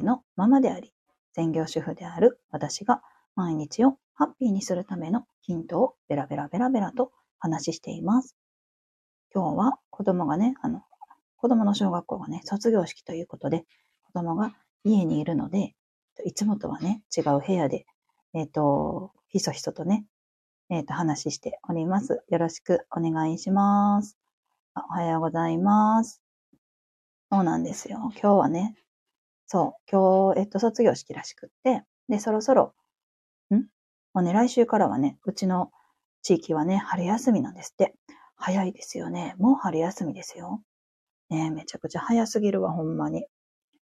のママであり、専業主婦である私が毎日をハッピーにするためのヒントをベラベラベラベラと話しています。今日は子供がね、あの、子供の小学校がね、卒業式ということで、子供が家にいるので、いつもとはね、違う部屋で、えっ、と、ひそひそとね、えっ、と、話しております。よろしくお願いします。あおはようございます。そうなんですよ。今日はね、そう、今日、えっと、卒業式らしくって、で、そろそろ、ん？もうね、来週からはね、うちの地域はね、春休みなんですって。早いですよね。もう春休みですよ。ねめちゃくちゃ早すぎるわ、ほんまに。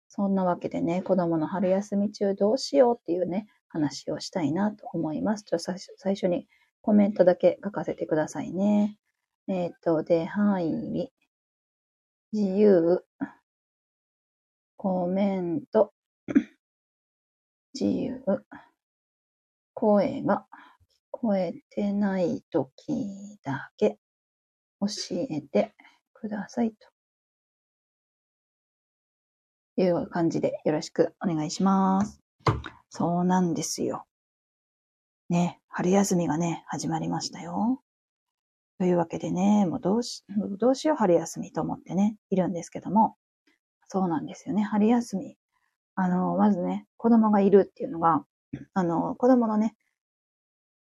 そんなわけでね、子供の春休み中どうしようっていうね、話をしたいなと思います。ちょっと最初最初にコメントだけ書かせてくださいね。えっ、と、出入り、自由、コメント、自由、声が聞こえてないときだけ教えてくださいという感じでよろしくお願いします。そうなんですよ。ね、春休みがね、始まりましたよ。というわけでね、もうどうし、どうしよう春休みと思ってね、いるんですけども、そうなんですよね、春休み。あの、まずね、子供がいるっていうのが、あの、子供のね、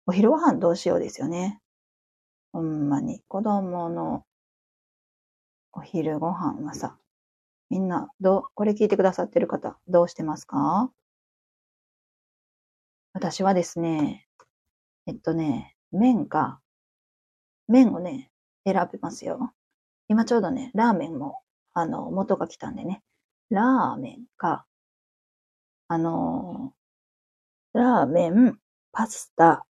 お昼ご飯どうしようですよね。ほんまに。子供のお昼ご飯はさ、みんな、どう、これ聞いてくださってる方、どうしてますか？私はですね、えっとね、麺か、麺をね、選べますよ。今ちょうどね、ラーメンも、あの、元が来たんでね、ラーメンか、あの、ラーメン、パスタ、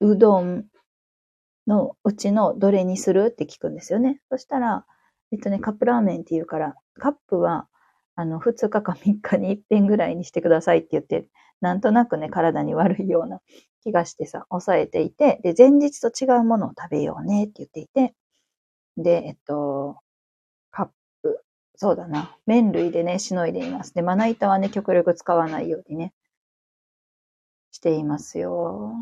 うどんのうちのどれにするって聞くんですよね。そしたら、えっとね、カップラーメンって言うから、カップは、あの、2日か3日に一遍ぐらいにしてくださいって言って、なんとなくね、体に悪いような気がしてさ、抑えていて、で、前日と違うものを食べようねって言っていて、で、えっと、そうだな、麺類でね、しのいでいます。で、まな板はね、極力使わないようにね、していますよ。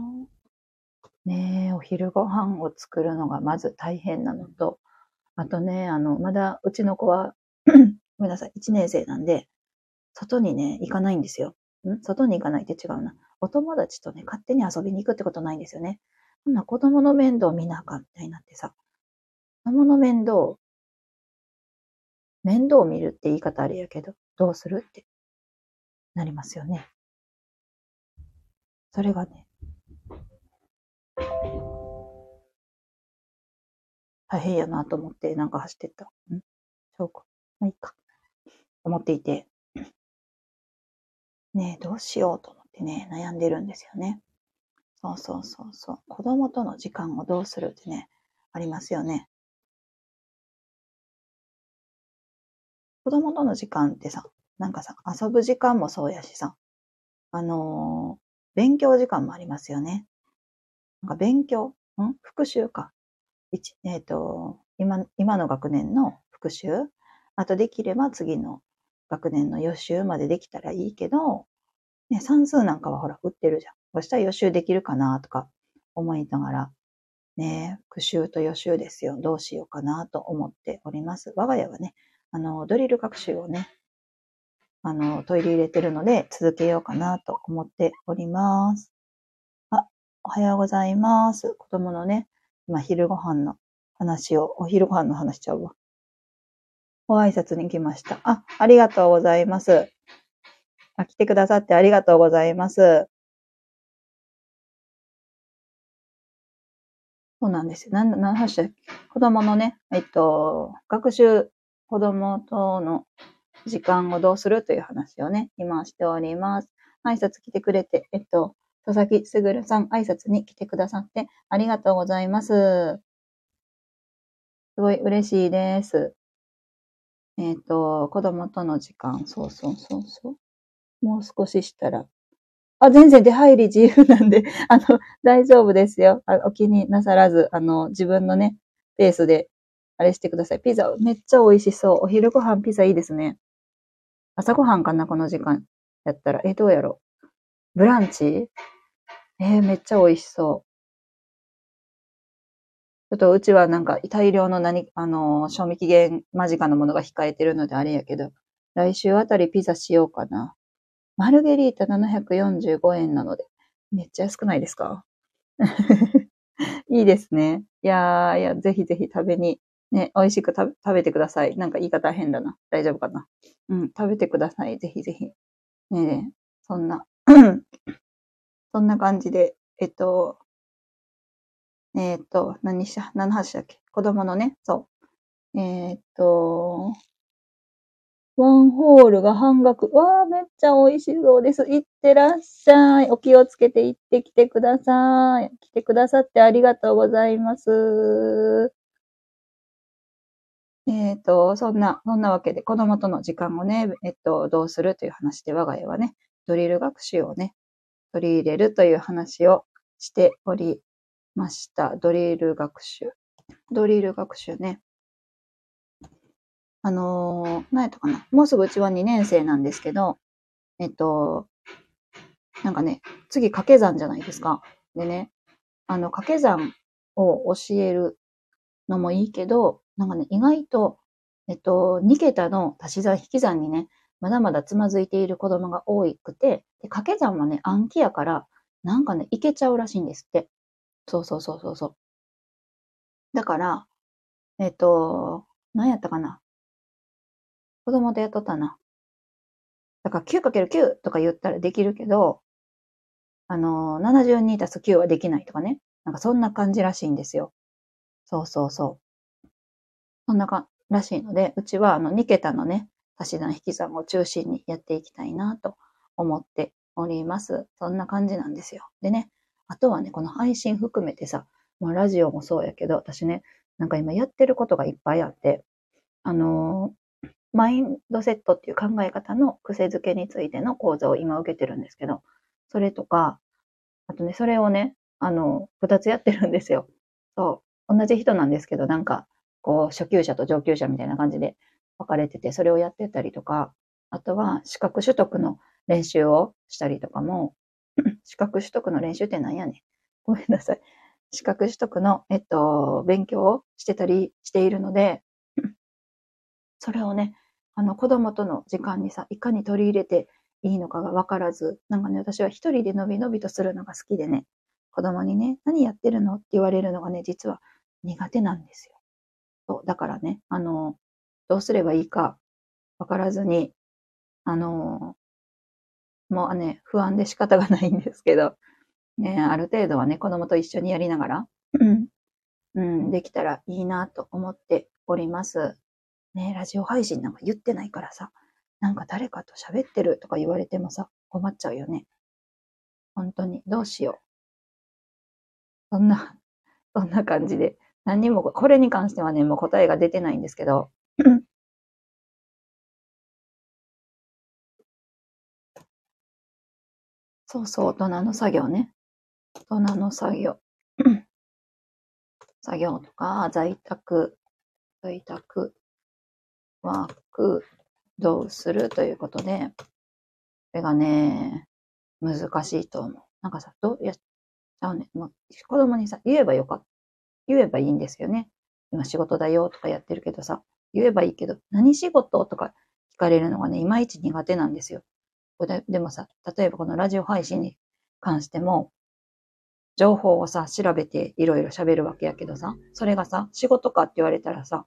ねえ、お昼ご飯を作るのがまず大変なのと、あとね、あの、まだうちの子は、ごめんなさい、1年生なんで、外にね、行かないんですよ。ん？外に行かないって違うな。お友達とね、勝手に遊びに行くってことないんですよね。そんな子供の面倒見なあかんみたいになってさ、子供の面倒、面倒を見るって言い方あれやけど、どうするってなりますよね。それがね、大変やなと思って、なんか走ってった。んそうか。まあいいか。思っていて。ねえ、どうしようと思ってね、悩んでるんですよね。そうそうそうそう。子供との時間をどうするってね、ありますよね。子供との時間ってさ、なんかさ、遊ぶ時間もそうやしさ、あのー勉強時間もありますよね。なんか勉強、ん？復習か。一えっ、と、今、今の学年の復習あとできれば次の学年の予習までできたらいいけど、ね、算数なんかはほら、売ってるじゃん。そしたら予習できるかなとか思いながら、ね、復習と予習ですよ。どうしようかなと思っております。我が家はね、あの、ドリル学習をね、あの、取り入れてるので、続けようかなと思っております。あ、おはようございます。子供のね、今昼ご飯の話を、お昼ご飯の話しちゃうわ。ご挨拶に来ました。あ、ありがとうございます。あ、来てくださってありがとうございます。そうなんですよ。なん、何の話だっけ？子供のね、えっと、学習、子供との時間をどうするという話をね、今しております。挨拶来てくれて、えっと、佐々木すぐるさん挨拶に来てくださってありがとうございます。すごい嬉しいです。えっ、と、子供との時間、そうそうそうそう。もう少ししたら。あ、全然出入り自由なんで、あの、大丈夫ですよ。あお気になさらず、あの、自分のね、ペースで、あれしてください。ピザ、めっちゃ美味しそう。お昼ご飯ピザいいですね。朝ごはんかな、この時間。やったら、え、どうやろブランチ？えー、めっちゃ美味しそう。ちょっとうちはなんか大量の何、あのー、賞味期限間近のものが控えてるのであれやけど、来週あたりピザしようかな。マルゲリータ745円なので、めっちゃ安くないですか？いいですね。いやー、いや、ぜひぜひ食べに、ね、美味しく食べてください。なんか言い方変だな。大丈夫かな。うん、食べてください。ぜひぜひ。ねえ、そんな、そんな感じで、えっと、えっと、何し、何の話だっけ？子供のね、そう。えー、っと、ワンホールが半額。わー、めっちゃ美味しそうです。いってらっしゃい。お気をつけて行ってきてください。来てくださってありがとうございます。えっ、ー、と、そんな、そんなわけで、子供との時間をね、えっと、どうするという話で、我が家はね、ドリル学習をね、取り入れるという話をしておりました。ドリル学習。ドリル学習ね。あのー、何やったかな。もうすぐうちは2年生なんですけど、えっと、なんかね、次掛け算じゃないですか。でね、あの、掛け算を教えるのもいいけど、なんかね、意外と、えっと、2桁の足し算引き算にね、まだまだつまずいている子供が多くて、で掛け算はね、暗記やから、なんかね、いけちゃうらしいんですって。そうそうそうそうそう。だから、えっと、何やったかな。子供とやっとったな。だから 9×9 とか言ったらできるけど、あの、72たす9はできないとかね。なんかそんな感じらしいんですよ。そうそうそう。そんなからしいので、うちはあの2桁のね、足し算引き算を中心にやっていきたいなと思っております。そんな感じなんですよ。でね、あとはね、この配信含めてさ、まあラジオもそうやけど、私ね、なんか今やってることがいっぱいあって、あのー、マインドセットっていう考え方の癖づけについての講座を今受けてるんですけど、それとか、あとね、それをね、あの、二つやってるんですよ。そう。同じ人なんですけど、なんか、こう、初級者と上級者みたいな感じで分かれてて、それをやってたりとか、あとは資格取得の練習をしたりとかも、資格取得の練習って何やねん。ごめんなさい。資格取得の、えっと、勉強をしてたりしているので、それをね、あの子供との時間にさ、いかに取り入れていいのかがわからず、なんかね、私は一人でのびのびとするのが好きでね、子供にね、何やってるのって言われるのがね、実は苦手なんですよ。そう、だからね、あの、どうすればいいかわからずに、あの、もうね、不安で仕方がないんですけど、ね、ある程度はね、子供と一緒にやりながら、うん、できたらいいなと思っております。ね、ラジオ配信なんか言ってないからさ、なんか誰かと喋ってるとか言われてもさ、困っちゃうよね。本当に、どうしよう。そんな、そんな感じで、何にも、これに関してはね、もう答えが出てないんですけど、そうそう、大人の作業ね。大人の作業。作業とか、在宅、在宅、ワーク、どうするということで、これがね、難しいと思う。なんかさ、どうやっちゃうね。もう子供にさ、言えばよかった。言えばいいんですよね。今仕事だよとかやってるけどさ、言えばいいけど、何仕事とか聞かれるのがね、いまいち苦手なんですよ。ででもさ、例えばこのラジオ配信に関しても、情報をさ、調べていろいろ喋るわけやけどさ、それがさ、仕事かって言われたらさ、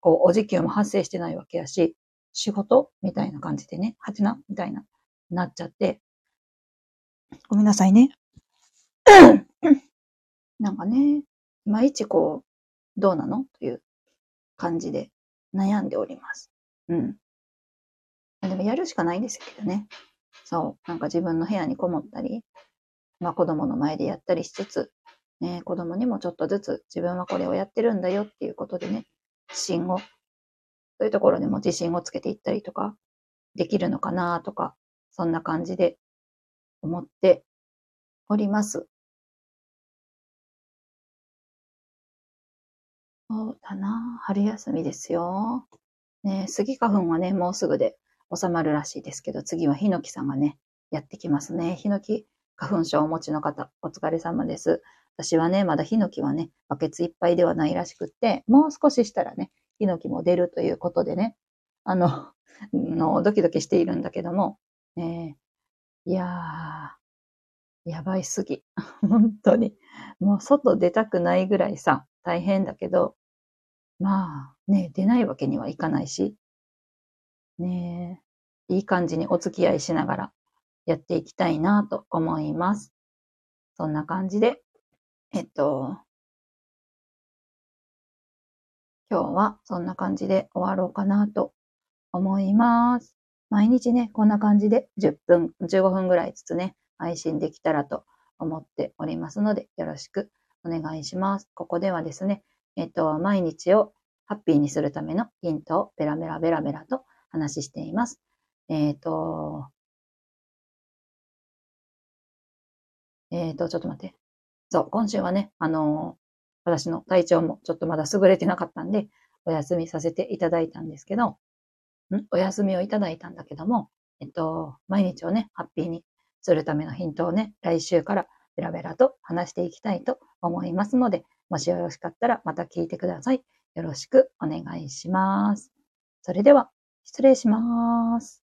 こう、お時給も発生してないわけやし、仕事みたいな感じでね、はてなみたいな、なっちゃって、ごめんなさいね。なんかね、いまいちこう、どうなの？という感じで悩んでおります。うん。でもやるしかないんですけどね。そう。なんか自分の部屋にこもったり、まあ子供の前でやったりしつつ、ね、子供にもちょっとずつ自分はこれをやってるんだよっていうことでね、自信を、そういうところでも自信をつけていったりとか、できるのかなとか、そんな感じで思っております。そうだな。春休みですよ。ね、スギ花粉はね、もうすぐで収まるらしいですけど、次はヒノキさんがね、やってきますね。ヒノキ花粉症をお持ちの方、お疲れ様です。私はね、まだヒノキはね、バケツいっぱいではないらしくって、もう少ししたらね、ヒノキも出るということでね、あの、のドキドキしているんだけども、ね、いやー、やばいすぎ。本当に。もう外出たくないぐらいさ、大変だけど、まあね、出ないわけにはいかないし、ねいい感じにお付き合いしながらやっていきたいなと思います。そんな感じで、えっと、今日はそんな感じで終わろうかなと思います。毎日ね、こんな感じで10分、15分ぐらいずつね、配信できたらと思っておりますので、よろしくお願いします。ここではですね、えっと、毎日をハッピーにするためのヒントをベラベラベラベラと話しています。えっ、と、えっ、と、ちょっと待って。そう、今週はね、あの私の体調もちょっとまだ優れてなかったんで、お休みさせていただいたんですけど、ん？お休みをいただいたんだけども、えっと、毎日をね、ハッピーにするためのヒントをね、来週からベラベラと話していきたいと思いますので、もしよろしかったらまた聞いてください。よろしくお願いします。それでは、失礼します。